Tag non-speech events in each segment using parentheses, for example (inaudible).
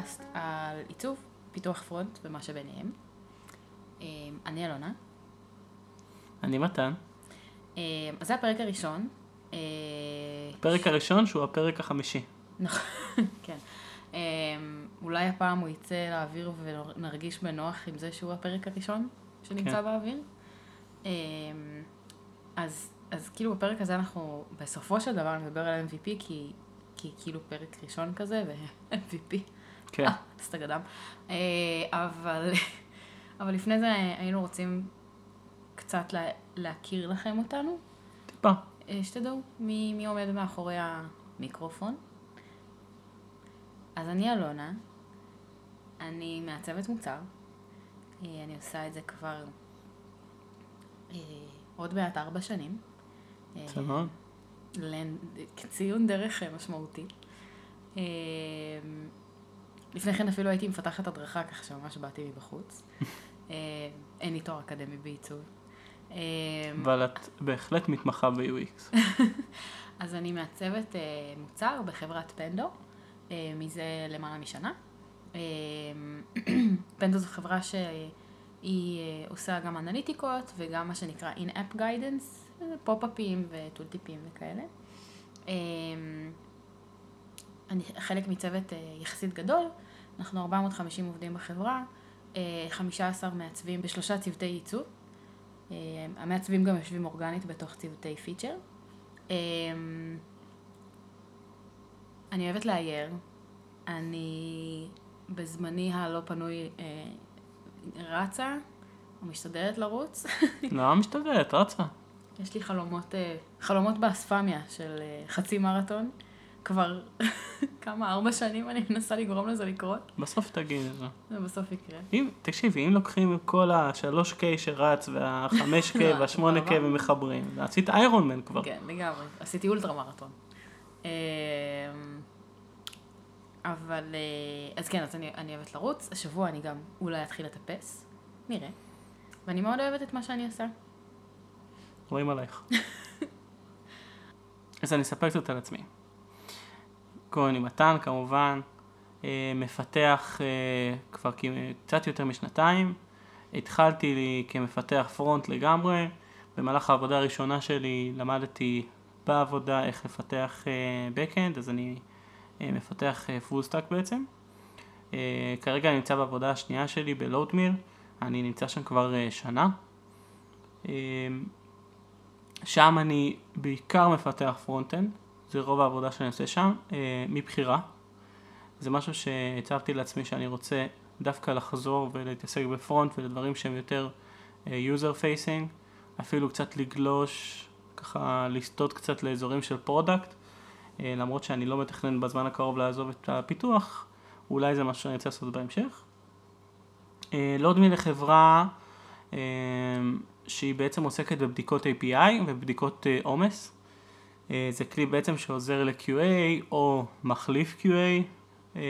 הפודקאסט על עיצוב, פיתוח פרונט ומה שביניהם. אה, אני אלונה. אני מתן. אה, אז זה הפרק הראשון. אה, הפרק הראשון שהוא הפרק החמישי. נכון, (laughs) כן. אולי הפעם הוא יצא לאוויר ונרגיש בנוח עם זה שהוא הפרק הראשון שנמצא כן. באוויר. אז אז כאילו בפרק הזה אנחנו בסופו של דבר נדבר על MVP כי, כי כאילו פרק ראשון כזה ו-MVP. (laughs) כן. אה, עשית גדם. אה, אבל, (laughs) אבל לפני זה היינו רוצים קצת לה, להכיר לכם אותנו. טיפה. אה, שתדעו מי, מי עומד מאחורי המיקרופון. אז אני אלונה, אני מעצבת מוצר. אני עושה את זה כבר עוד מעט ארבע שנים. מאוד. ציון דרך משמעותי. אה, לפני כן אפילו הייתי מפתחת הדרכה, ככה שממש באתי מבחוץ. אה, אין לי תואר אקדמי בעיצוב. אה, אבל את בהחלט מתמחה ב-UX. (laughs) אז אני מעצבת מוצר בחברת פנדו, מזה למעלה משנה. (clears throat) פנדו זו חברה שהיא עושה גם אנליטיקות וגם מה שנקרא In-App Guidance, פופ-אפים וטולטיפים וכאלה. אני חלק מצוות אה, יחסית גדול, אנחנו 450 עובדים בחברה, 15 אה, מעצבים בשלושה צוותי ייצוא. אה, המעצבים גם יושבים אורגנית בתוך צוותי פיצ'ר. אני אוהבת לאייר, אני בזמני הלא פנוי רצה, או משתדלת לרוץ. (laughs) לא משתדלת, רצה. יש לי חלומות, חלומות באספמיה של חצי מרתון. כבר (laughs) כמה, ארבע שנים אני מנסה לגרום לזה לקרות. בסוף תגיד את זה. זה בסוף יקרה. אם, תקשיבי, אם לוקחים כל ה-3K שרץ וה-5K (laughs) וה-8K ומחברים, עשית איירון מן כבר. כן, לגמרי. עשיתי אולטרה מרתון. אמ, אבל, אה, אז כן, אז אני, אני אוהבת לרוץ. השבוע אני גם אולי אתחיל לטפס. נראה. ואני מאוד אוהבת את מה שאני עושה. רואים עלייך. (laughs) אז אני אספר קצת על עצמי. כהן עם מתן כמובן, אה, מפתח אה, כבר קצת יותר משנתיים. התחלתי לי כמפתח פרונט לגמרי. במהלך העבודה הראשונה שלי למדתי בעבודה איך לפתח backend, אז אני מפתח full stack בעצם. כרגע אני נמצא בעבודה השנייה שלי ב Loadmill, אני נמצא שם כבר שנה. שם אני בעיקר מפתח front-end, זה רוב העבודה שאני עושה שם, אה, מבחירה. זה משהו שהצבתי לעצמי שאני רוצה דווקא לחזור ולהתעסק ב front ולדברים שהם יותר אה, user facing, אפילו קצת לגלוש, ככה לסטות קצת לאזורים של product, אה, למרות שאני לא מתכנן בזמן הקרוב לעזוב את הפיתוח, אולי זה משהו שאני רוצה לעשות בהמשך. Loadmill חברה שהיא בעצם עוסקת בבדיקות API ובבדיקות אה, עומס. אה, זה כלי בעצם שעוזר ל-QA או מחליף QA אה,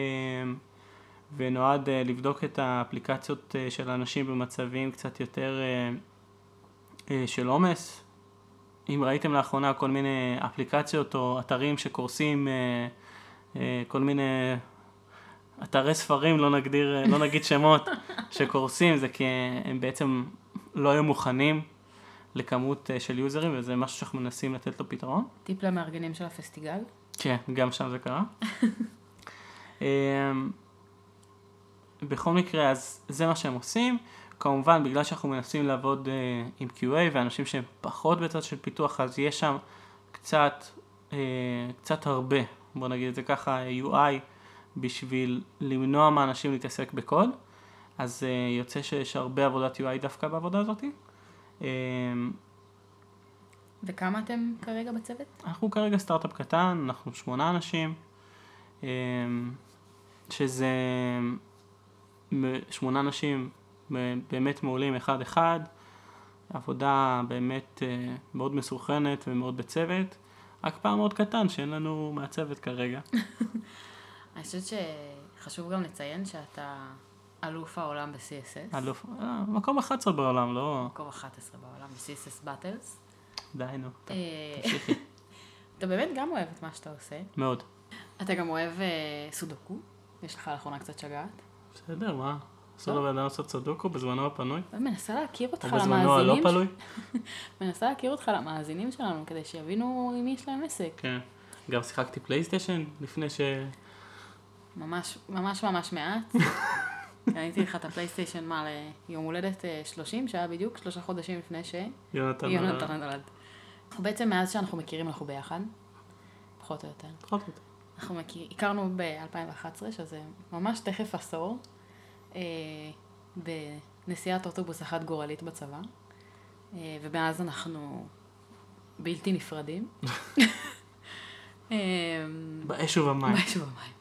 ונועד uh, לבדוק את האפליקציות של אנשים במצבים קצת יותר של עומס. אם ראיתם לאחרונה כל מיני אפליקציות או אתרים שקורסים, כל מיני אתרי ספרים, לא, נגדיר, לא נגיד שמות, (laughs) שקורסים, זה כי הם בעצם לא היו מוכנים לכמות אה, של יוזרים, וזה משהו שאנחנו מנסים לתת לו פתרון. טיפ למארגנים של הפסטיגל? כן, גם שם זה קרה. (laughs) אמ, בכל מקרה, אז זה מה שהם עושים. כמובן, בגלל שאנחנו מנסים לעבוד uh, עם QA ואנשים שהם פחות בצד של פיתוח, אז יש שם קצת, uh, קצת הרבה, בוא נגיד את זה ככה, UI, בשביל למנוע מאנשים להתעסק בקוד. אז uh, יוצא שיש הרבה עבודת UI דווקא בעבודה הזאת. Uh, וכמה אתם כרגע בצוות? אנחנו כרגע סטארט-אפ קטן, אנחנו שמונה אנשים, uh, שזה שמונה אנשים באמת מעולים אחד-אחד, עבודה באמת uh, מאוד מסוכנת ומאוד בצוות, רק פעם מאוד קטן שאין לנו מהצוות כרגע. (laughs) אני חושבת שחשוב גם לציין שאתה אלוף העולם ב-CSS. אלוף, אה, מקום 11 בעולם, לא... מקום 11 בעולם ב-CSS Battles. די, נו, אה, (laughs) אתה באמת גם אוהב את מה שאתה עושה. מאוד. אתה גם אוהב אה, סודוקו? יש לך לאחרונה קצת שגעת? בסדר, מה? אסור. לבן אדם לעשות סודוקו בזמנו הפנוי? מנסה להכיר אותך או בזמנו הלא למאזינים. פנוי? (laughs) מנסה להכיר אותך למאזינים שלנו, כדי שיבינו עם מי יש להם עסק. כן. גם שיחקתי פלייסטיישן לפני ש... ממש, ממש ממש מעט. (laughs) קניתי לך את הפלייסטיישן, מה, ליום הולדת אה, 30, שהיה בדיוק שלושה חודשים לפני ש... יונתן... נולד. אנחנו בעצם, מאז שאנחנו מכירים, אנחנו ביחד. פחות או יותר. פחות או יותר. אנחנו מכיר, הכרנו ב-2011, שזה ממש תכף עשור, אה, בנסיעת אוטובוס אחת גורלית בצבא, אה, ומאז אנחנו בלתי נפרדים. (laughs) אה, באש ובמים. באש ובמים.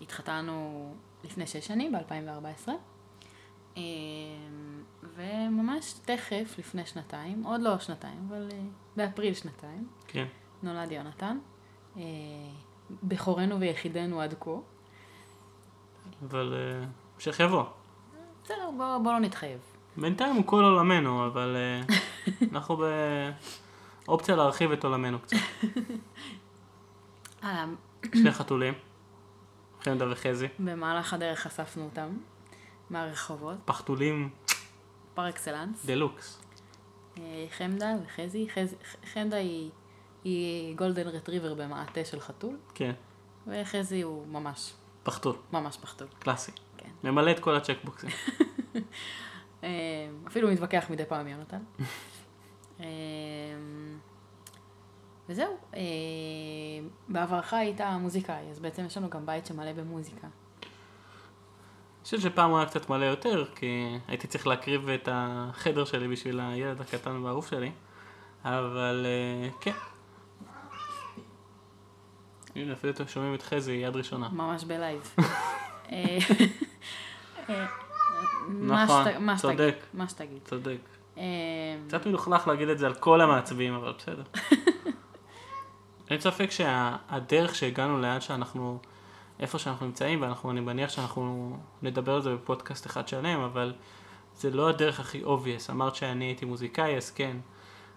התחתנו לפני שש שנים, ב-2014, אה, וממש תכף, לפני שנתיים, עוד לא שנתיים, אבל אה, באפריל שנתיים, כן. נולד יונתן, אה, בכורנו ויחידנו עד כה. אבל המשך יבוא. בסדר, בוא, בוא לא נתחייב. בינתיים הוא כל עולמנו, אבל (laughs) אנחנו באופציה להרחיב את עולמנו קצת. שני חתולים, חמדה וחזי, במהלך הדרך אספנו אותם מהרחובות, פחתולים par excellence. דלוקס. אה, חמדה וחזי, חז... חמדה היא, היא גולדן רטריבר במעטה של חתול, כן, וחזי הוא ממש, פחתול, ממש פחתול. קלאסי. כן. ממלא את כל הצ'קבוקסים. (laughs) אה, אפילו מתווכח מדי פעם עם יונתן. (laughs) וזהו, אה, בעברך היית מוזיקאי, אז בעצם יש לנו גם בית שמלא במוזיקה. אני חושב שפעם הוא היה קצת מלא יותר, כי הייתי צריך להקריב את החדר שלי בשביל הילד הקטן והאהוב שלי, אבל אה, כן. הנה, אפילו אתם שומעים את חזי יד ראשונה. ממש בלייב. (laughs) אה, אה, נכון, צודק. מה שתגיד. צודק. קצת מלוכלך להגיד את זה על כל המעצבים, אבל בסדר. (laughs) אין ספק שהדרך שהגענו לאן שאנחנו, איפה שאנחנו נמצאים, ואנחנו, אני מניח שאנחנו נדבר על זה בפודקאסט אחד שלם, אבל זה לא הדרך הכי obvious. אמרת שאני הייתי מוזיקאי, אז כן.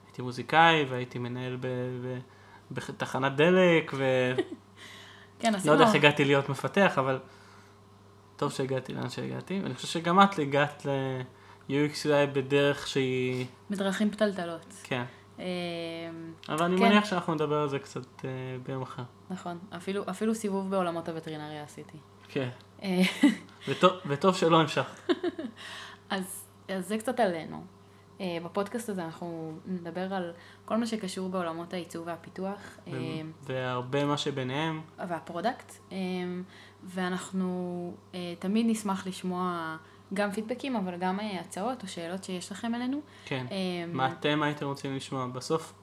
הייתי מוזיקאי והייתי מנהל ב, ב, בתחנת דלק, ולא (laughs) כן, עשינו, יודע איך הגעתי להיות מפתח, אבל טוב שהגעתי לאן שהגעתי. ואני חושב שגם את הגעת ל-UX UI בדרך שהיא, בדרכים פתלתלות. כן. אה, אבל אני כן. מניח שאנחנו נדבר על זה קצת אה, ביום אחר. נכון, אפילו, סיבוב בעולמות הווטרינריה עשיתי. כן. אה, (laughs) וטוב, שלא המשכת. (laughs) אז, זה קצת עלינו. אה, בפודקאסט הזה אנחנו נדבר על כל מה שקשור בעולמות העיצוב והפיתוח אה, והרבה מה שביניהם, וה product, אה, ואנחנו תמיד נשמח לשמוע גם פידבקים, אבל גם אה, הצעות או שאלות שיש לכם אלינו. כן. אה, מה אתם הייתם רוצים לשמוע? בסוף,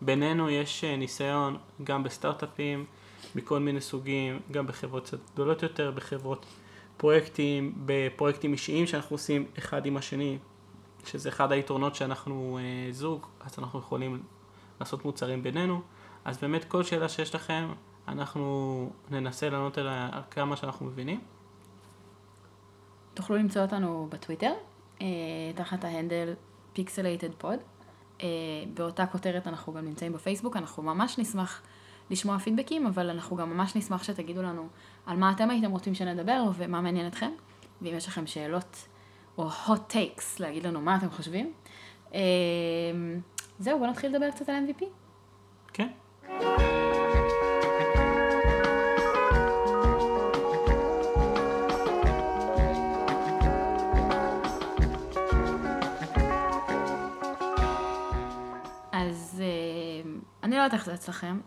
בינינו יש אה, ניסיון גם בסטארט-אפים, מכל מיני סוגים, גם בחברות קצת גדולות יותר, בחברות פרויקטים, בפרויקטים אישיים שאנחנו עושים אחד עם השני, שזה אחד היתרונות שאנחנו אה, זוג, אז אנחנו יכולים לעשות מוצרים בינינו. אז באמת כל שאלה שיש לכם, אנחנו ננסה לענות עליה על כמה שאנחנו מבינים. תוכלו למצוא אותנו בטוויטר, אה, תחת ה handle Pixelated Pod. באותה כותרת אנחנו גם נמצאים בפייסבוק, אנחנו ממש נשמח לשמוע פידבקים, אבל אנחנו גם ממש נשמח שתגידו לנו על מה אתם הייתם רוצים שנדבר ומה מעניין אתכם. ואם יש לכם שאלות או hot takes, להגיד לנו מה אתם חושבים. אה, זהו, בואו נתחיל לדבר קצת על MVP. כן. אז אני לא יודעת איך זה אצלכם,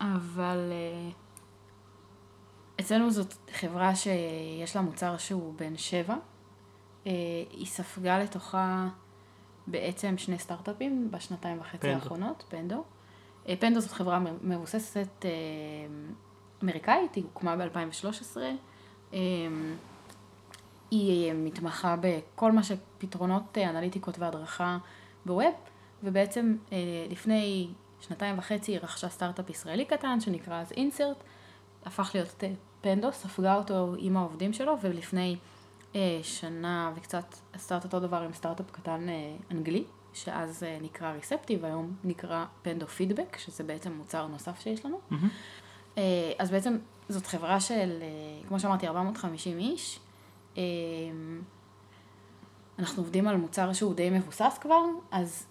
אבל אה, אצלנו זאת חברה שיש לה מוצר שהוא בן שבע. אה, היא ספגה לתוכה בעצם שני סטארט-אפים בשנתיים וחצי פנדו. האחרונות, פנדו. אה, פנדו זאת חברה מבוססת אמריקאית, היא הוקמה ב-2013. אה, היא מתמחה בכל מה שפתרונות אנליטיקות והדרכה בווב, ובעצם לפני שנתיים וחצי היא רכשה סטארט-אפ ישראלי קטן שנקרא אז אינסרט, הפך להיות אה, פנדו, ספגה אותו עם העובדים שלו, ולפני אה, שנה וקצת עשתה את אותו דבר עם סטארט-אפ קטן אה, אנגלי, שאז אה, נקרא ריספטיב, היום נקרא פנדו פידבק, שזה בעצם מוצר נוסף שיש לנו. מהמם. אה, אז בעצם זאת חברה של, אה, כמו שאמרתי, 450 איש. אה, אנחנו עובדים על מוצר שהוא די מבוסס כבר, אז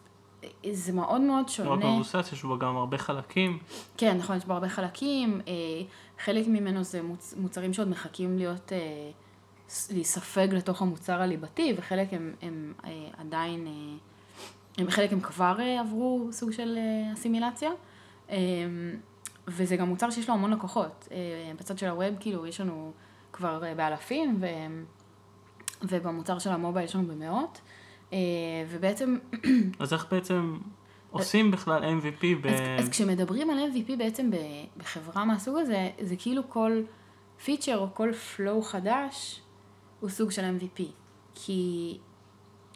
זה מאוד מאוד שונה. מבוסס, יש בו גם הרבה חלקים. כן, נכון, יש בו הרבה חלקים. אה, חלק ממנו זה מוצ... מוצרים שעוד מחכים להיות, אה, להיספג לתוך המוצר הליבתי, וחלק הם, הם אה, עדיין, הם, חלק הם כבר עברו סוג של אסימילציה. וזה גם מוצר שיש לו המון לקוחות. בצד של הווב, כאילו, יש לנו כבר באלפים, ו... ובמוצר של המובייל יש לנו במאות. אה, ובעצם (clears throat) אז איך בעצם עושים בכלל MVP ב... אז, אז כשמדברים על MVP בעצם בחברה מהסוג הזה, זה כאילו כל פיצ'ר או כל flow חדש הוא סוג של MVP. כי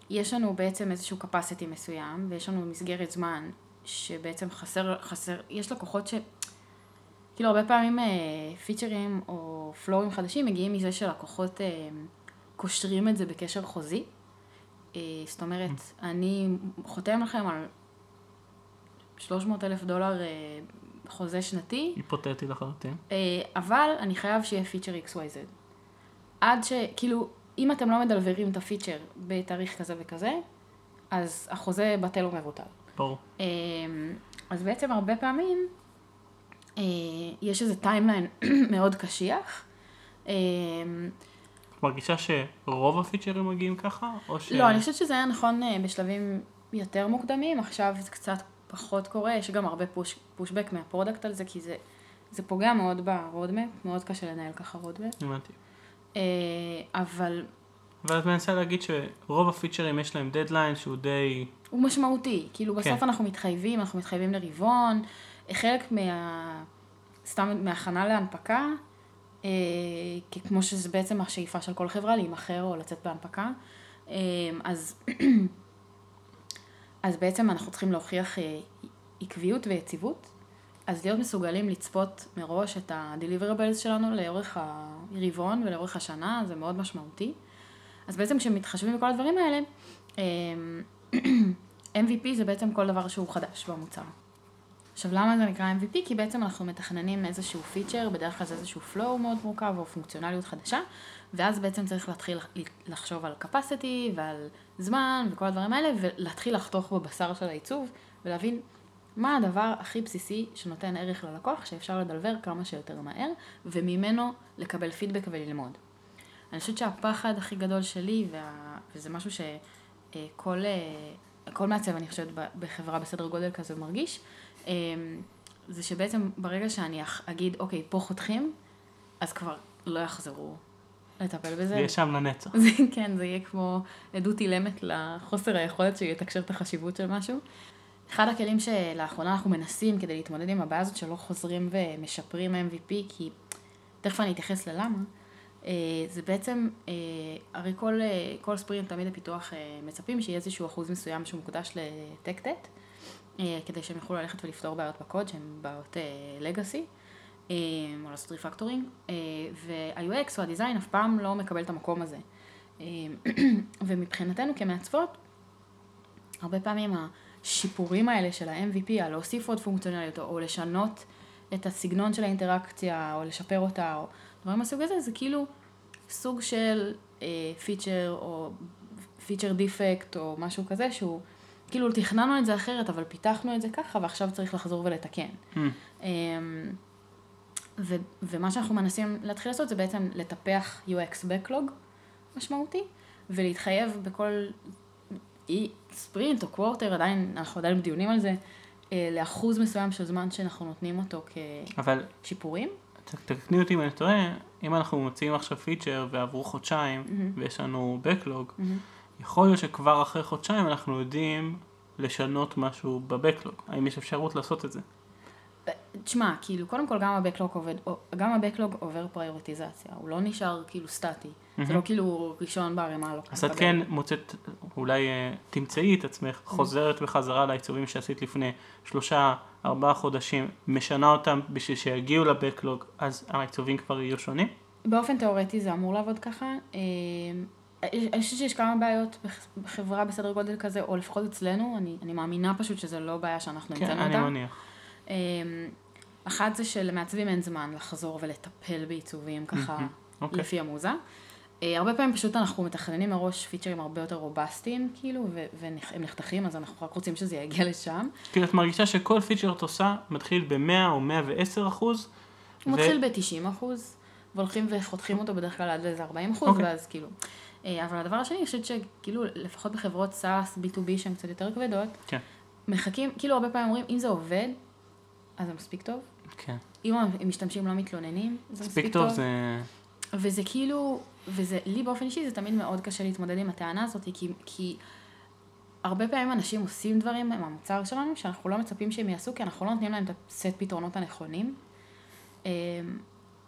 יש לנו בעצם איזשהו capacity מסוים, ויש לנו מסגרת זמן שבעצם חסר, חסר, יש לקוחות ש... כאילו הרבה פעמים אה, פיצ'רים או פלואים חדשים מגיעים מזה שלקוחות אה, קושרים את זה בקשר חוזי. אה, זאת אומרת, אני חותם לכם על 300 אלף דולר אה, חוזה שנתי, היפותטי לחלוטין. אה, אבל אני חייב שיהיה פיצ'ר XYZ. עד ש... כאילו, אם אתם לא מדלברים את הפיצ'ר בתאריך כזה וכזה, אז החוזה בטל ומבוטל. ברור. אז בעצם הרבה פעמים יש איזה timeline (clears throat) מאוד קשיח. את מרגישה שרוב הפיצ'רים מגיעים ככה? או ש... לא, אני חושבת שזה היה נכון אה, בשלבים יותר מוקדמים, עכשיו זה קצת פחות קורה, יש גם הרבה push, pushback מה product על זה, כי זה, זה פוגע מאוד ב roadmap, מאוד קשה לנהל ככה roadmap. הבנתי. אה, אבל ואת מנסה להגיד שרוב הפיצ'רים יש להם דדליין שהוא די... הוא משמעותי, כאילו בסוף כן. אנחנו מתחייבים, אנחנו מתחייבים לרבעון, חלק מה... סתם מהכנה להנפקה, כי כמו שזה בעצם השאיפה של כל חברה, להימכר או לצאת בהנפקה, אה, אז, (clears throat) אז בעצם אנחנו צריכים להוכיח אה, עקביות ויציבות, אז להיות מסוגלים לצפות מראש את ה-deliverables שלנו לאורך הרבעון ולאורך השנה, זה מאוד משמעותי. אז בעצם כשמתחשבים בכל הדברים האלה, אה, (clears throat) MVP זה בעצם כל דבר שהוא חדש במוצר. עכשיו למה זה נקרא MVP? כי בעצם אנחנו מתכננים איזשהו פיצ'ר, בדרך כלל זה איזשהו flow מאוד מורכב או פונקציונליות חדשה, ואז בעצם צריך להתחיל לחשוב על capacity ועל זמן וכל הדברים האלה, ולהתחיל לחתוך בבשר של העיצוב, ולהבין מה הדבר הכי בסיסי שנותן ערך ללקוח, שאפשר לדלבר כמה שיותר מהר, וממנו לקבל פידבק וללמוד. אני חושבת שהפחד הכי גדול שלי, וה... וזה משהו שכל כל מעצב, אני חושבת, בחברה בסדר גודל כזה מרגיש, זה שבעצם ברגע שאני אגיד, אוקיי, פה חותכים, אז כבר לא יחזרו לטפל בזה. זה יהיה שם לנצח. זה, (laughs) כן, זה יהיה כמו עדות אילמת לחוסר היכולת שלי לתקשר את החשיבות של משהו. אחד הכלים שלאחרונה אנחנו מנסים כדי להתמודד עם הבעיה הזאת שלא חוזרים ומשפרים MVP, כי תכף אני אתייחס ללמה, אה, זה בעצם, אה, הרי כל, אה, כל ספרינט תמיד הפיתוח מצפים שיהיה איזשהו אחוז מסוים שמוקדש לטק-טט, אה, כדי שהם יוכלו ללכת ולפתור בעיות בקוד שהן בעיות legacy, או לעשות refactoring, וה-UX או הדיזיין אף פעם לא מקבל את המקום הזה. אה, (clears throat) ומבחינתנו כמעצבות, הרבה פעמים השיפורים האלה של ה-MVP, על להוסיף עוד פונקציונליות, או לשנות את הסגנון של האינטראקציה, או לשפר אותה, או דברים מהסוג הזה, זה כאילו סוג של feature, או feature defect, או משהו כזה, שהוא, כאילו תכננו את זה אחרת, אבל פיתחנו את זה ככה, ועכשיו צריך לחזור ולתקן. אמ, ו- ומה שאנחנו מנסים להתחיל לעשות זה בעצם לטפח UX Backlog משמעותי, ולהתחייב בכל אי- ספרינט או quarter, עדיין, אנחנו עדיין בדיונים על זה, אה, לאחוז מסוים של זמן שאנחנו נותנים אותו אבל כשיפורים. ת- תקני אותי אם אני טועה, אם אנחנו מוציאים עכשיו פיצ'ר ועברו חודשיים Mm-hmm. ויש לנו בקלוג, יכול להיות שכבר אחרי חודשיים אנחנו יודעים לשנות משהו בבקלוג. האם יש אפשרות לעשות את זה? תשמע, כאילו, קודם כל גם הבקלוג עובד, גם הבקלוג עובר פריורטיזציה, הוא לא נשאר כאילו סטטי. זה לא כאילו ראשון בערימה לא אז את. כן מוצאת, אולי אה, תמצאי את עצמך, חוזרת בחזרה לעיצובים שעשית לפני שלושה, ארבעה חודשים, משנה אותם בשביל שיגיעו לבקלוג, אז העיצובים כבר יהיו שונים? באופן תיאורטי זה אמור לעבוד ככה. אני חושבת שיש כמה בעיות בח- בחברה בסדר גודל כזה, או לפחות אצלנו, אני, אני מאמינה פשוט שזה לא בעיה שאנחנו כן, המצאנו אני אותה. מניח. אמ, אחת זה שלמעצבים אין זמן לחזור ולטפל בעיצובים ככה אוקיי. לפי המוזה. אה, הרבה פעמים פשוט אנחנו מתכננים מראש פיצ'רים הרבה יותר רובסטיים, כאילו, והם נחתכים, אז אנחנו רק רוצים שזה יגיע לשם. כאילו את מרגישה שכל פיצ'ר את עושה מתחיל ב-100 או 110 אחוז. הוא ו- מתחיל ב-90 אחוז, והולכים וחותכים אותו בדרך כלל עד לאיזה 40 אחוז, אוקיי. ואז כאילו. אה, אבל הדבר השני, אני חושבת שכאילו, לפחות בחברות SaaS, B2B שהן קצת יותר כבדות, כן, מחכים, כאילו הרבה פעמים אומרים, אם זה עובד, אז זה מספיק טוב. כן. אם המשתמשים לא מתלוננים, זה מספיק מספיק טוב. טוב זה... וזה כאילו, וזה, לי באופן אישי זה תמיד מאוד קשה להתמודד עם הטענה הזאת, כי, כי הרבה פעמים אנשים עושים דברים עם המוצר שלנו, שאנחנו לא מצפים שהם יעשו, כי אנחנו לא נותנים להם את הסט פתרונות הנכונים.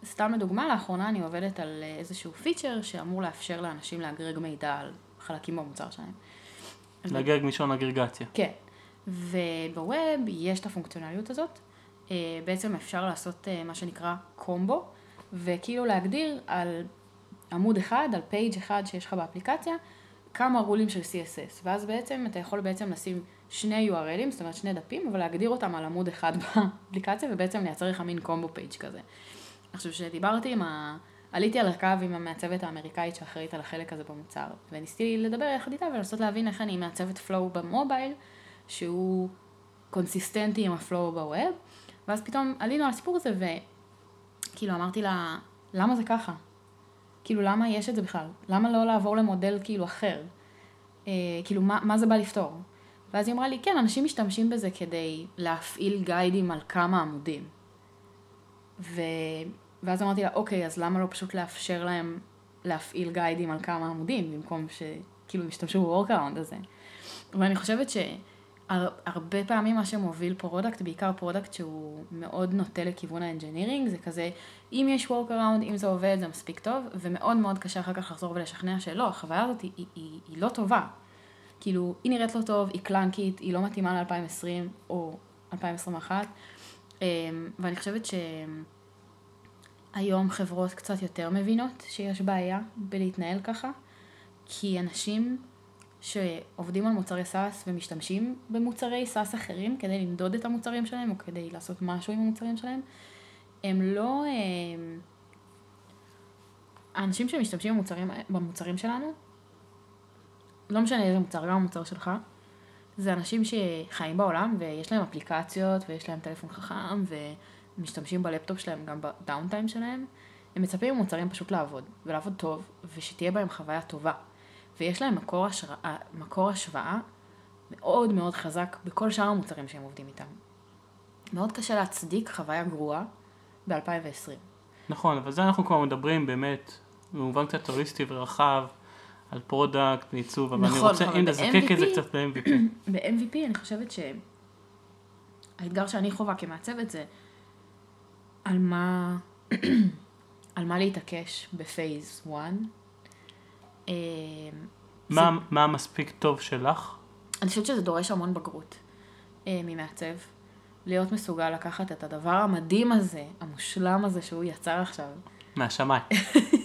סתם לדוגמה, לאחרונה אני עובדת על איזשהו פיצ'ר שאמור לאפשר לאנשים לאגרג מידע על חלקים במוצר שלהם. לגרג מלשון אגרגציה. כן. וב-web יש את הפונקציונליות הזאת. אה, בעצם אפשר לעשות אה, מה שנקרא קומבו, וכאילו להגדיר על עמוד אחד, על page אחד שיש לך באפליקציה, כמה rule-ים של CSS. ואז בעצם אתה יכול בעצם לשים שני URLים, זאת אומרת שני דפים, אבל להגדיר אותם על עמוד אחד (laughs) באפליקציה, ובעצם לייצר לך מין combo page כזה. עכשיו, כשדיברתי עם ה... עליתי על הקו עם המעצבת האמריקאית שאחראית על החלק הזה במוצר, וניסיתי לדבר יחד איתה ולנסות להבין איך אני מעצבת flow ב-mobile, שהוא consistent-י עם ה-flow ב-web, ואז פתאום עלינו על הסיפור הזה, וכאילו אמרתי לה, למה זה ככה? כאילו, למה יש את זה בכלל? למה לא לעבור למודל כאילו אחר? אה, כאילו, מה, מה זה בא לפתור? ואז היא אמרה לי, כן, אנשים משתמשים בזה כדי להפעיל guide-ים על כמה עמודים. ו... ואז אמרתי לה, אוקיי, אז למה לא פשוט לאפשר להם להפעיל guide-ים על כמה עמודים, במקום שכאילו ישתמשו ב-workaround הזה. ואני חושבת שהרבה פעמים מה שמוביל product, בעיקר product שהוא מאוד נוטה לכיוון האנג'ינירינג, זה כזה, אם יש workaround, אם זה עובד, זה מספיק טוב, ומאוד מאוד קשה אחר כך לחזור ולשכנע שלא, החוויה הזאת היא, היא, היא, היא לא טובה. כאילו, היא נראית לא טוב, היא clunky-ת, היא לא מתאימה ל-2020 או 2021, אמ, ואני חושבת ש... היום חברות קצת יותר מבינות שיש בעיה בלהתנהל ככה, כי אנשים שעובדים על מוצרי SaaS ומשתמשים במוצרי SaaS אחרים כדי למדוד את המוצרים שלהם או כדי לעשות משהו עם המוצרים שלהם, הם לא... הם... האנשים שמשתמשים במוצרים, במוצרים שלנו, לא משנה איזה מוצר, גם המוצר שלך, זה אנשים שחיים בעולם ויש להם אפליקציות ויש להם טלפון חכם ו... משתמשים בלפטופ שלהם גם בדאונטיים שלהם, הם מצפים ממוצרים פשוט לעבוד, ולעבוד טוב, ושתהיה בהם חוויה טובה. ויש להם מקור, השראה, מקור השוואה מאוד מאוד חזק בכל שאר המוצרים שהם עובדים איתם. מאוד קשה להצדיק חוויה גרועה ב-2020. נכון, אבל זה אנחנו כבר מדברים באמת, במובן קצת הוליסטי ורחב, על product ועיצוב, אבל אני נכון, רוצה, אבל אם נזקק את זה קצת ב-MVP. ב-MVP אני חושבת שהאתגר שאני חווה כמעצבת זה על מה, (clears throat) על מה להתעקש ב-phase 1. אה, מה, מה המספיק טוב שלך? אני חושבת שזה דורש המון בגרות אה, ממעצב. להיות מסוגל לקחת את הדבר המדהים הזה, המושלם הזה שהוא יצר עכשיו, מהשמיים. (laughs)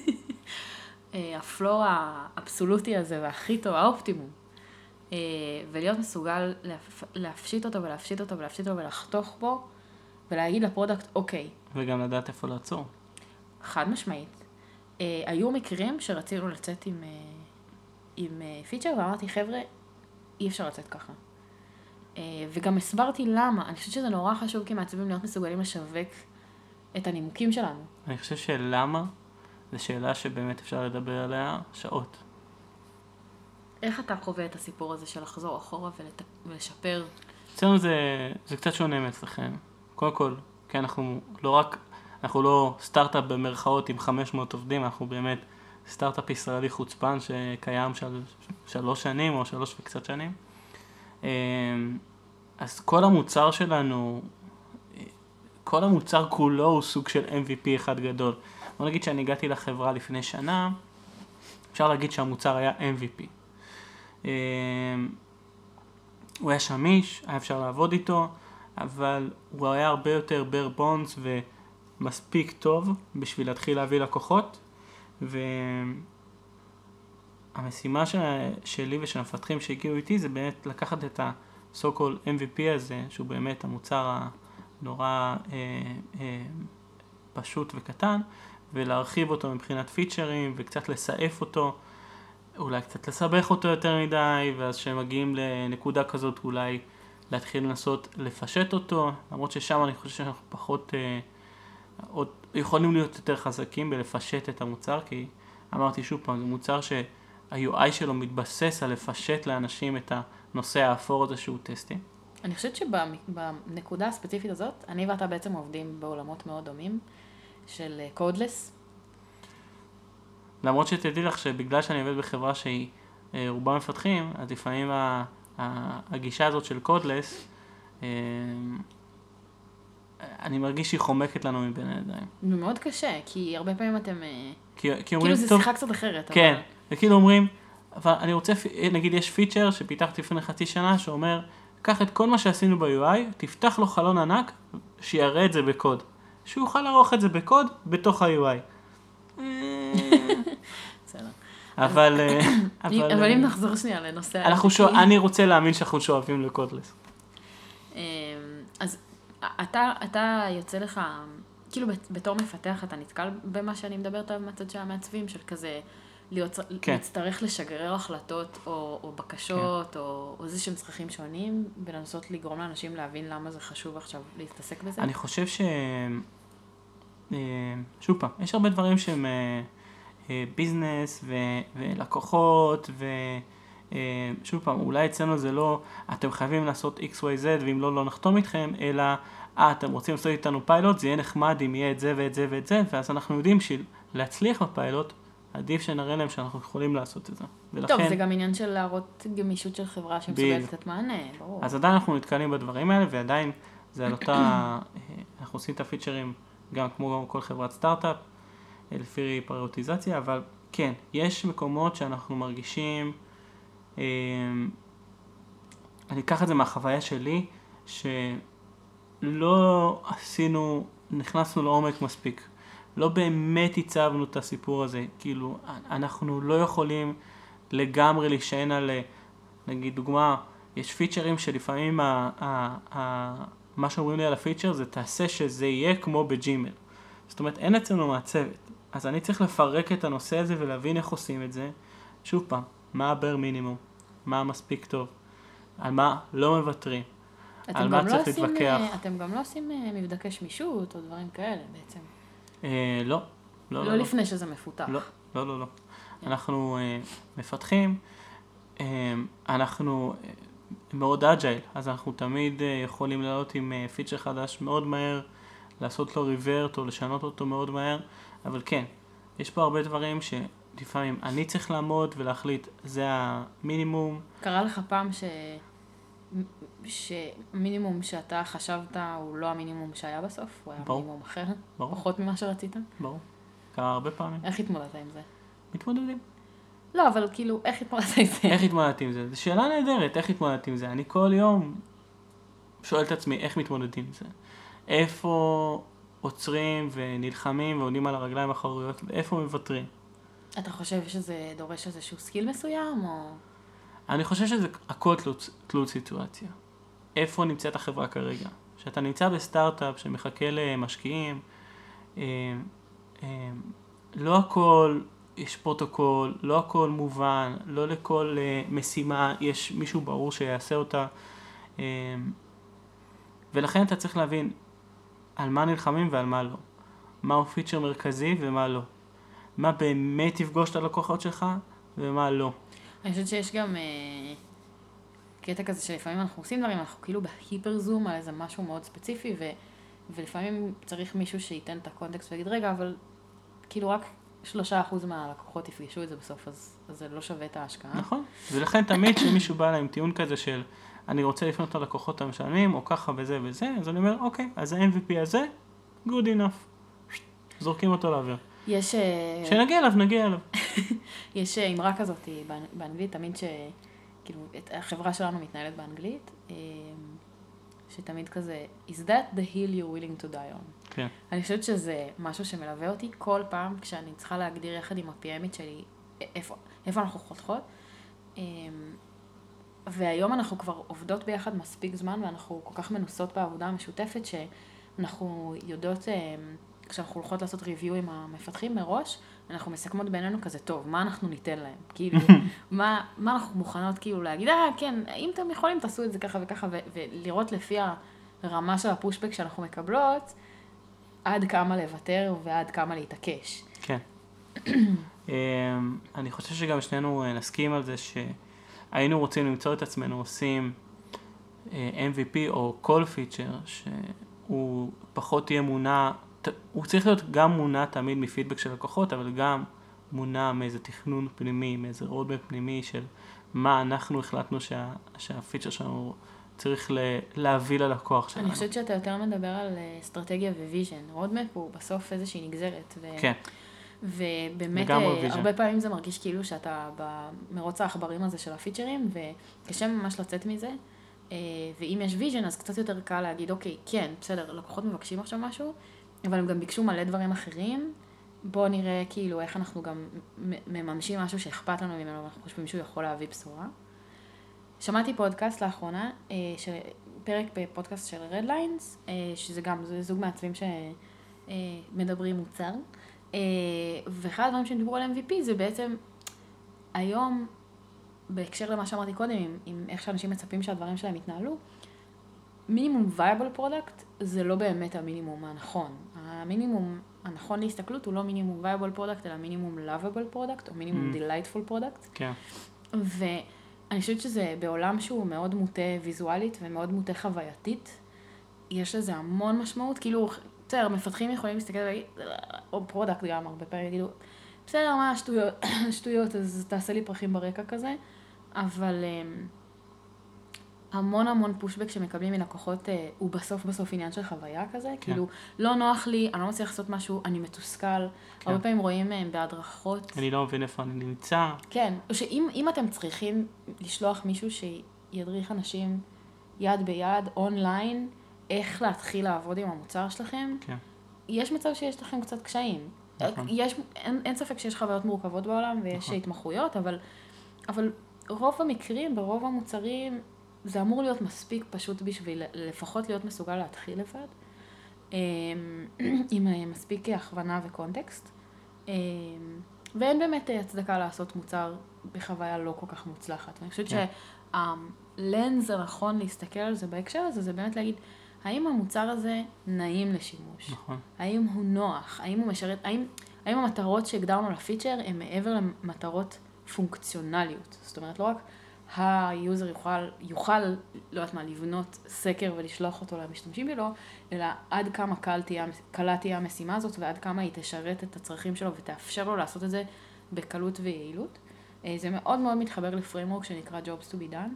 אה, ה-flow האבסולוטי הזה והכי טוב, האופטימום. אה, ולהיות מסוגל להפ... להפשיט אותו ולהפשיט אותו ולהפשיט אותו ולחתוך בו, ולהגיד לפרודקט, אוקיי, וגם לדעת איפה לעצור. חד משמעית. אה, היו מקרים שרצינו לצאת עם, עם feature ואמרתי, חבר'ה, אי אפשר לצאת ככה. וגם הסברתי למה, אני חושבת שזה נורא חשוב כמעצבים להיות מסוגלים לשווק את הנימוקים שלנו. אני חושב שלמה, זו שאלה שבאמת אפשר לדבר עליה שעות. איך אתה חווה את הסיפור הזה של לחזור אחורה ולת... ולשפר? אצלנו זה, זה קצת שונה מאצלכם. קודם כל, כי אנחנו לא רק, אנחנו לא סטארט-אפ במרכאות עם 500 עובדים, אנחנו באמת סטארט-אפ ישראלי חוצפן שקיים של שלוש שנים או שלוש וקצת שנים. אמ, אז כל המוצר שלנו, כל המוצר כולו הוא סוג של MVP אחד גדול. בוא נגיד שאני הגעתי לחברה לפני שנה, אפשר להגיד שהמוצר היה MVP. אמ, הוא היה שמיש, היה אפשר לעבוד איתו, אבל הוא היה הרבה יותר בר בונדס ומספיק טוב בשביל להתחיל להביא לקוחות. המשימה של, שלי ושל המפתחים שהגיעו איתי זה באמת לקחת את ה-so called MVP הזה, שהוא באמת המוצר הנורא אה, אה, פשוט וקטן, ולהרחיב אותו מבחינת פיצ'רים וקצת לסעף אותו, אולי קצת לסבך אותו יותר מדי, ואז כשהם מגיעים לנקודה כזאת אולי להתחיל לנסות לפשט אותו, למרות ששם אני חושב שאנחנו פחות, אה, עוד יכולים להיות יותר חזקים בלפשט את המוצר, כי אמרתי שוב פעם, זה מוצר שה-UI שלו מתבסס על לפשט לאנשים את הנושא האפור הזה שהוא טסטי. אני חושבת שבנקודה הספציפית הזאת, אני ואתה בעצם עובדים בעולמות מאוד דומים של codeless. למרות שתדעי לך שבגלל שאני עובד בחברה שהיא אה, רובה מפתחים, אז לפעמים הגישה הזאת של codeless, אה, אני מרגיש שהיא חומקת לנו מבין הידיים. זה מאוד קשה, כי הרבה פעמים אתם... אה, כי, כי כאילו אומרים, זה טוב, שיחה קצת אחרת. כן, אבל... וכאילו אומרים, אבל אני רוצה, נגיד יש פיצ'ר שפיתחתי לפני חצי שנה שאומר, קח את כל מה שעשינו ב-UI, תפתח לו חלון ענק, שיראה את זה בקוד. שהוא יוכל לערוך את זה בקוד בתוך ה-UI. אבל, אה, אבל, אבל, אה, אם נחזור שנייה לנושא... אני רוצה להאמין שאנחנו שואפים לקודלס. אמ, אז אתה, אתה יוצא לך, כאילו בת- בתור מפתח אתה נתקל במה שאני מדברת עליו מהצד של המעצבים, של כזה להיות, כן. להצטרך לשגרר החלטות או, או בקשות או, או איזה שהם צרכים שונים, ולנסות לגרום לאנשים להבין למה זה חשוב עכשיו להתעסק בזה? אני חושב ש... אה, שוב פעם, יש הרבה דברים שהם אה, אה, ביזנס ו- ולקוחות ושוב פעם, אולי אצלנו זה לא אתם חייבים לעשות XYZ ואם לא, לא נחתום איתכם, אלא אה, אתם רוצים לעשות איתנו פיילוט, זה יהיה נחמד אם יהיה את זה ואת זה ואת זה, ואז אנחנו יודעים שלהצליח בפיילוט, עדיף שנראה להם שאנחנו יכולים לעשות את זה. ולכן, טוב, זה גם עניין של להראות גמישות של חברה שמסוגלת. לתת מענה, ברור. אז עדיין אנחנו נתקלים בדברים האלה, ועדיין זה על אותה, אנחנו עושים את הפיצ'רים גם כמו כל חברת סטארט-אפ, אה, לפי פריוטיזציה, אבל כן, יש מקומות שאנחנו מרגישים, אה, אני אקח את זה מהחוויה שלי, שלא עשינו, נכנסנו לעומק מספיק. לא באמת הצבנו את הסיפור הזה, כאילו, אנחנו לא יכולים לגמרי להישען על, אה, נגיד דוגמה, יש פיצ'רים שלפעמים מה שאומרים לי על הפיצ'ר זה תעשה שזה יהיה כמו בג'ימל. זאת אומרת, אין אצלנו מעצבת. אז אני צריך לפרק את הנושא הזה ולהבין איך עושים את זה. שוב פעם, מה ה-bar מינימום? מה מספיק טוב? על מה לא מוותרים? על מה לא צריך עושים, להתווכח? אה, אתם גם לא עושים אה, מבדקי שמישות או דברים כאלה בעצם. אה, לא. לא, לא לא, לא. לפני שזה מפותח. לא, לא, לא, לא. אנחנו אה, מפתחים, אה, אנחנו מאוד agile, אז אנחנו תמיד אה, יכולים לעלות עם אה, feature חדש מאוד מהר, לעשות לו ריברט או לשנות אותו מאוד מהר, אבל כן, יש פה הרבה דברים שלפעמים אני צריך לעמוד ולהחליט, זה המינימום, קרה לך פעם ש... שמינימום שאתה חשבת הוא לא המינימום שהיה בסוף? הוא היה ברור. מינימום אחר? ברור, פחות ממה שרצית? ברור. קרה הרבה פעמים. איך התמודדת עם זה? מתמודדים. לא, אבל כאילו, איך התמודדת עם זה? איך התמודדתי עם זה? זו שאלה נהדרת, איך התמודדתי עם זה? אני כל יום שואל את עצמי איך מתמודדים עם זה. איפה עוצרים ונלחמים ועומדים על הרגליים האחוריות, ואיפה מוותרים. אתה חושב שזה דורש איזשהו skill מסוים, או... אני חושב שזה הכל תלות, תלות סיטואציה. איפה נמצאת החברה כרגע? כשאתה נמצא בסטארט-אפ שמחכה למשקיעים, אה, אה, לא הכל יש פרוטוקול, לא הכל מובן, לא לכל אה, משימה יש מישהו ברור שיעשה אותה. אה, ולכן אתה צריך להבין על מה נלחמים ועל מה לא. מהו פיצ'ר מרכזי ומה לא. מה באמת יפגוש את הלקוחות שלך ומה לא. אני חושבת שיש גם אה, קטע כזה שלפעמים אנחנו עושים דברים, אנחנו כאילו בהיפר זום על איזה משהו מאוד ספציפי, ולפעמים צריך מישהו שייתן את הקונטקסט ויגיד, רגע, אבל כאילו רק שלושה אחוז מהלקוחות יפגשו את זה בסוף, אז, אז זה לא שווה את ההשקעה. נכון, ולכן תמיד כשמישהו בא אליי עם טיעון כזה של אני רוצה לפנות ללקוחות המשלמים, או ככה וזה וזה, אז אני אומר, אוקיי, אז ה-MVP הזה, good enough. זורקים אותו לאוויר. יש, אה, כשנגיע אליו, נגיע אליו. (laughs) יש אה, אמרה כזאת באנ- באנגלית, תמיד ש... כאילו, החברה שלנו מתנהלת באנגלית, אה, שתמיד כזה, is that the hill you're willing to die on? כן, אני חושבת שזה משהו שמלווה אותי כל פעם כשאני צריכה להגדיר יחד עם ה-PMית שלי איפה, איפה אנחנו חותכות. אמ, והיום אנחנו כבר עובדות ביחד מספיק זמן, ואנחנו כל כך מנוסות בעבודה המשותפת, שאנחנו יודעות, אמ, כשאנחנו הולכות לעשות ריוויו עם המפתחים מראש, אנחנו מסכמות בינינו כזה, טוב, מה אנחנו ניתן להם? כאילו, (laughs) מה, מה אנחנו מוכנות כאילו להגיד, אה, כן, אם אתם יכולים, תעשו את זה ככה וככה, ו- ולראות לפי הרמה של הפושבק שאנחנו מקבלות, עד כמה לוותר ועד כמה להתעקש. כן. (clears throat) אמ, אני חושב שגם שנינו אה, נסכים על זה שהיינו רוצים למצוא את עצמנו עושים אה, MVP או כל feature שהוא פחות תהיה מונע, הוא צריך להיות גם מונע תמיד מ-feedback של לקוחות, אבל גם מונע מאיזה תכנון פנימי, מאיזה roadmap פנימי של מה אנחנו החלטנו שה, שה-feature שלנו צריך ל, להביא ללקוח שלנו. אני חושבת שאתה יותר מדבר על אה, אסטרטגיה ו-vision. roadmap הוא בסוף איזושהי נגזרת. ו... כן. ובאמת, אה. הרבה פעמים זה מרגיש כאילו שאתה במרוץ העכברים הזה של הפיצ'רים, וקשה ממש לצאת מזה. אה, ואם יש vision, אז קצת יותר קל להגיד, אוקיי, כן, בסדר, לקוחות מבקשים עכשיו משהו, אבל הם גם ביקשו מלא דברים אחרים. בואו נראה כאילו איך אנחנו גם מממשים משהו שאכפת לנו ממנו, ואנחנו חושבים שהוא יכול להביא בשורה. שמעתי פודקאסט לאחרונה, אה, של, פרק בפודקאסט של Redlines, אה, שזה גם, זה זוג מעצבים שמדברים מוצר. אה, ואחד הדברים שהם דיברו על MVP זה בעצם, היום, בהקשר למה שאמרתי קודם, עם, עם איך שאנשים מצפים שהדברים שלהם יתנהלו, minimum viable product זה לא באמת המינימום הנכון. המינימום הנכון להסתכלות הוא לא minimum viable product, אלא minimum lovable product, או minimum Mm. delightful product. כן, ואני חושבת שזה בעולם שהוא מאוד מוטה ויזואלית ומאוד מוטה חווייתית, יש לזה המון משמעות, כאילו, בסדר, מפתחים יכולים להסתכל ולהגיד, או product גם הרבה פעמים יגידו, בסדר, מה שטויות, (coughs) שטויות, אז תעשה לי פרחים ברקע כזה, אבל אמ, המון המון pushback שמקבלים מלקוחות אה, הוא בסוף בסוף עניין של חוויה כזה, כן. כאילו, לא נוח לי, אני לא מצליח לעשות משהו, אני מתוסכל, כן. הרבה פעמים רואים אה, בהדרכות. אני לא מבין איפה אני נמצא. כן, או שאם אם אתם צריכים לשלוח מישהו שידריך אנשים יד ביד, אונליין, איך להתחיל לעבוד עם המוצר שלכם, כן, יש מצב שיש לכם קצת קשיים. נכון. יש, אין, אין ספק שיש חוויות מורכבות בעולם ויש נכון. התמחויות, אבל, אבל רוב המקרים, ברוב המוצרים, זה אמור להיות מספיק פשוט בשביל לפחות להיות מסוגל להתחיל לבד, אמ, (clears throat) עם אה, מספיק הכוונה וקונטקסט. אמ, ואין באמת אה, הצדקה לעשות מוצר בחוויה לא כל כך מוצלחת. אני חושבת כן. שה lens הנכון להסתכל על זה בהקשר הזה, זה באמת להגיד, האם המוצר הזה נעים לשימוש? נכון. האם הוא נוח? האם הוא משרת? האם, האם המטרות שהגדרנו לפיצ'ר הן מעבר למטרות פונקציונליות? זאת אומרת, לא רק ה user יוכל, יוכל, לא יודעת מה, לבנות סקר ולשלוח אותו למשתמשים שלו, אלא עד כמה קל תהיה, קלה תהיה המשימה הזאת ועד כמה היא תשרת את הצרכים שלו ותאפשר לו לעשות את זה בקלות ויעילות. אה, זה מאוד מאוד מתחבר לפריימורק שנקרא Jobs to be done.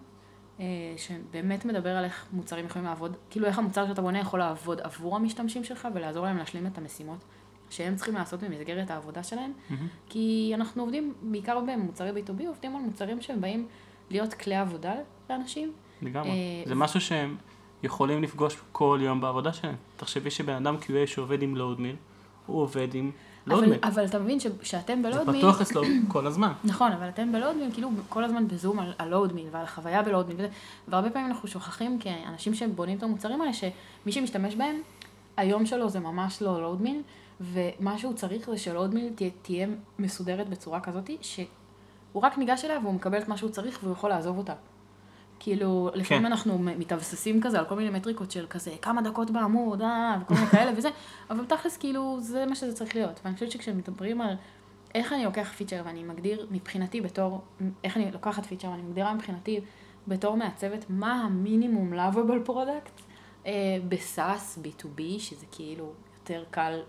אה, שבאמת מדבר על איך מוצרים יכולים לעבוד, כאילו איך המוצר שאתה בונה יכול לעבוד עבור המשתמשים שלך ולעזור להם להשלים את המשימות שהם צריכים לעשות במסגרת העבודה שלהם. מהמם. כי אנחנו עובדים, בעיקר במוצרי B2B, עובדים על מוצרים שהם באים להיות כלי עבודה לאנשים. לגמרי. אה, זה משהו שהם יכולים לפגוש כל יום בעבודה שלהם. תחשבי שבן אדם QA שעובד עם Loadmill, הוא עובד עם Loadmill. אבל אתה מבין שאתם זה ב Loadmill, פתוח אצלו כל הזמן. (coughs) נכון, אבל אתם ב Loadmill, כאילו כל הזמן בזום על ה Loadmill ועל החוויה ב Loadmill, והרבה פעמים אנחנו שוכחים כאנשים שבונים את המוצרים האלה, שמי שמשתמש בהם, היום שלו זה ממש לא Loadmill, ומה שהוא צריך זה ש Loadmill תהיה, תהיה מסודרת בצורה כזאת, שהוא רק ניגש אליה והוא מקבל את מה שהוא צריך והוא יכול לעזוב אותה. כאילו, לפעמים כן. אנחנו מתאבססים כזה על כל מיני מטריקות של כזה כמה דקות בעמוד, אה, וכל מיני כאלה וזה, (laughs) אבל תכלס כאילו זה מה שזה צריך להיות. ואני חושבת שכשמדברים על איך אני לוקח פיצ'ר ואני מגדיר מבחינתי בתור, איך אני לוקחת פיצ'ר ואני מגדירה מבחינתי בתור מעצבת מה ה minimum lovable product אה, ב SaaS B2B, שזה כאילו יותר קל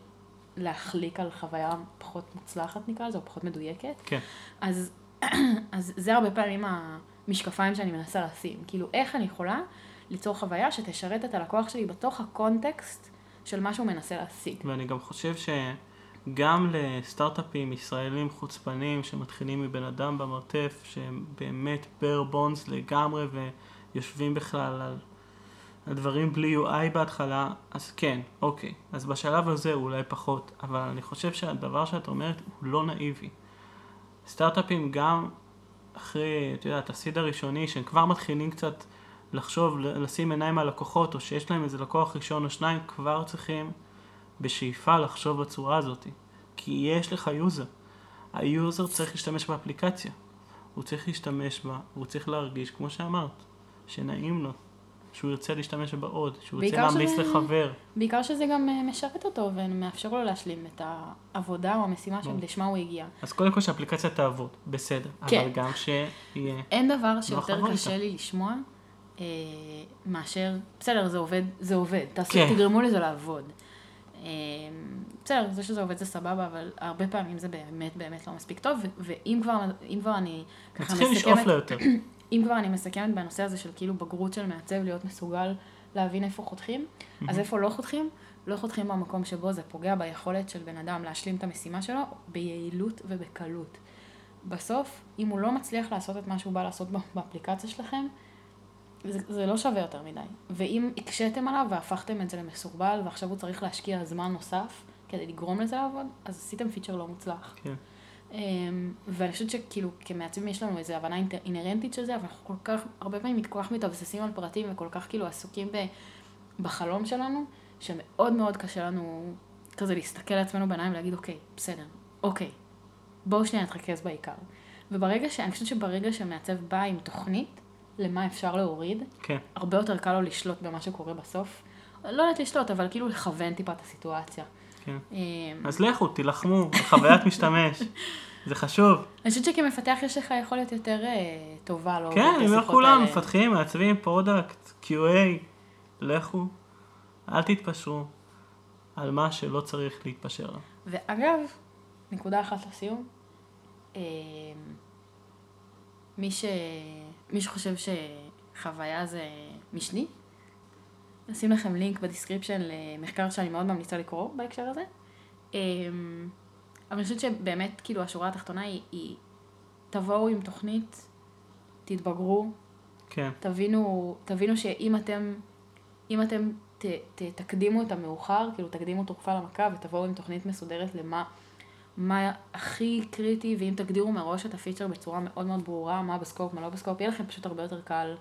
להחליק על חוויה פחות מוצלחת נקרא לזה, או פחות מדויקת. כן. אז, (clears throat) אז זה הרבה פעמים המשקפיים שאני מנסה לשים. כאילו, איך אני יכולה ליצור חוויה שתשרת את הלקוח שלי בתוך הקונטקסט של מה שהוא מנסה להשיג. ואני גם חושב שגם לסטארט-אפים ישראלים חוצפנים שמתחילים מבן אדם במרתף, שהם באמת בר בונס לגמרי ויושבים בכלל על, על דברים בלי UI בהתחלה, אז כן, אוקיי. אז בשלב הזה אולי פחות, אבל אני חושב שהדבר שאת אומרת הוא לא נאיבי. סטארט-אפים גם אחרי, את ה seed הראשוני, שהם כבר מתחילים קצת לחשוב, לשים עיניים על לקוחות, או שיש להם איזה לקוח ראשון או שניים, כבר צריכים בשאיפה לחשוב בצורה הזאת. כי יש לך user. ה user צריך להשתמש באפליקציה. הוא צריך להשתמש בה, הוא צריך להרגיש, כמו שאמרת, שנעים לו, שהוא ירצה להשתמש בה עוד, שהוא ירצה להמליץ שזה- לחבר. בעיקר שזה גם אה, משרת אותו ומאפשר לו להשלים את העבודה או המשימה. שלשמה הוא הגיע. אז קודם כל שהאפליקציה תעבוד, בסדר. כן. אבל גם שיהיה... אין דבר שיותר חבל קשה לי לשמוע אה, מאשר, בסדר, זה עובד, זה עובד, תעשו, כן. תגרמו לזה לעבוד. אה, בסדר, זה שזה עובד זה סבבה, אבל הרבה פעמים זה באמת באמת לא מספיק טוב, ואם כבר, כבר אני ככה צריכים לשאוף מסכמת, ליותר. (clears throat) אם כבר אני מסכמת בנושא הזה של כאילו בגרות של מעצב, להיות מסוגל להבין איפה חותכים, אז איפה לא חותכים? לא חותכים במקום שבו זה פוגע ביכולת של בן אדם להשלים את המשימה שלו ביעילות ובקלות. בסוף, אם הוא לא מצליח לעשות את מה שהוא בא לעשות באפליקציה שלכם, זה, זה לא שווה יותר מדי. ואם הקשיתם עליו והפכתם את זה למסורבל, ועכשיו הוא צריך להשקיע זמן נוסף כדי לגרום לזה לעבוד, אז עשיתם פיצ'ר לא מוצלח. כן. אמ, ואני חושבת שכאילו כמעצבים יש לנו איזו הבנה אינהרנטית של זה, אבל אנחנו כל כך, הרבה פעמים כל כך מתבססים על פרטים וכל כך כאילו עסוקים ב, בחלום שלנו, שמאוד מאוד קשה לנו כזה להסתכל לעצמנו בעיניים ולהגיד, אוקיי, בסדר, אוקיי, בואו שנייה נתרכז בעיקר. וברגע ש... אני חושבת שברגע שמעצב בא עם תוכנית למה אפשר להוריד, כן. הרבה יותר קל לו לשלוט במה שקורה בסוף. לא יודעת לשלוט, אבל כאילו לכוון טיפה את הסיטואציה. כן. אמ, אז לכו, תילחמו, בחוויית משתמש. (laughs) זה חשוב. אני חושבת שכמפתח יש לך יכולת יותר אה, טובה כן, את אני אומר כולם. מפתחים, מעצבים, product, QA, לכו, אל תתפשרו על מה שלא צריך להתפשר עליו. ואגב, נקודה אחת לסיום, אה, מי, ש... מי שחושב שחוויה זה משני, נשים לכם לינק ב description למחקר שאני מאוד ממליצה לקרוא בהקשר הזה. אה, אבל אני חושבת שבאמת, כאילו, השורה התחתונה היא, היא תבואו עם תוכנית, תתבגרו, כן, תבינו, תבינו שאם אתם, אם אתם ת, ת, תקדימו את המאוחר, כאילו תקדימו תרופה למכה ותבואו עם תוכנית מסודרת למה מה הכי קריטי, ואם תגדירו מראש את הפיצ'ר בצורה מאוד מאוד ברורה, מה ב scope, מה לא ב scope, יהיה לכם פשוט הרבה יותר קל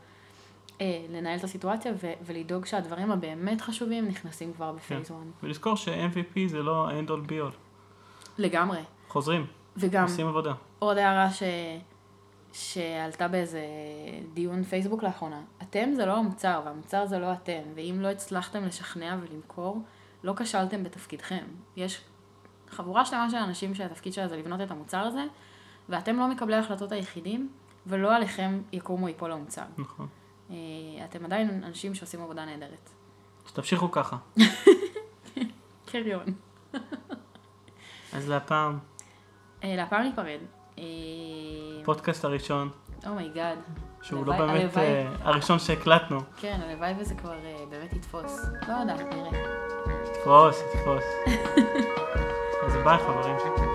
לנהל את הסיטואציה ו- ולדאוג שהדברים הבאמת חשובים נכנסים כבר בפייס 1. ולזכור ש-MVP זה לא end all be all. לגמרי. חוזרים, וגם עושים עבודה. עוד הערה ש... שעלתה באיזה דיון פייסבוק לאחרונה. אתם זה לא המוצר, והמוצר זה לא אתם, ואם לא הצלחתם לשכנע ולמכור, לא כשלתם בתפקידכם. יש חבורה שלמה של אנשים שהתפקיד שלה זה לבנות את המוצר הזה, ואתם לא מקבלי ההחלטות היחידים, ולא עליכם יקום או ייפול המוצר. נכון. אה, אתם עדיין אנשים שעושים עבודה נהדרת. אז תמשיכו ככה. (laughs) Carry on. אז להפעם, אה, להפעם ניפרד. אה, פודקאסט הראשון, Oh my god. שהוא לא באמת הראשון שהקלטנו. כן, הלוואי וזה כבר באמת יתפוס. לא יודעת, נראה. תפוס, תפוס. (laughs) אז ביי חברים.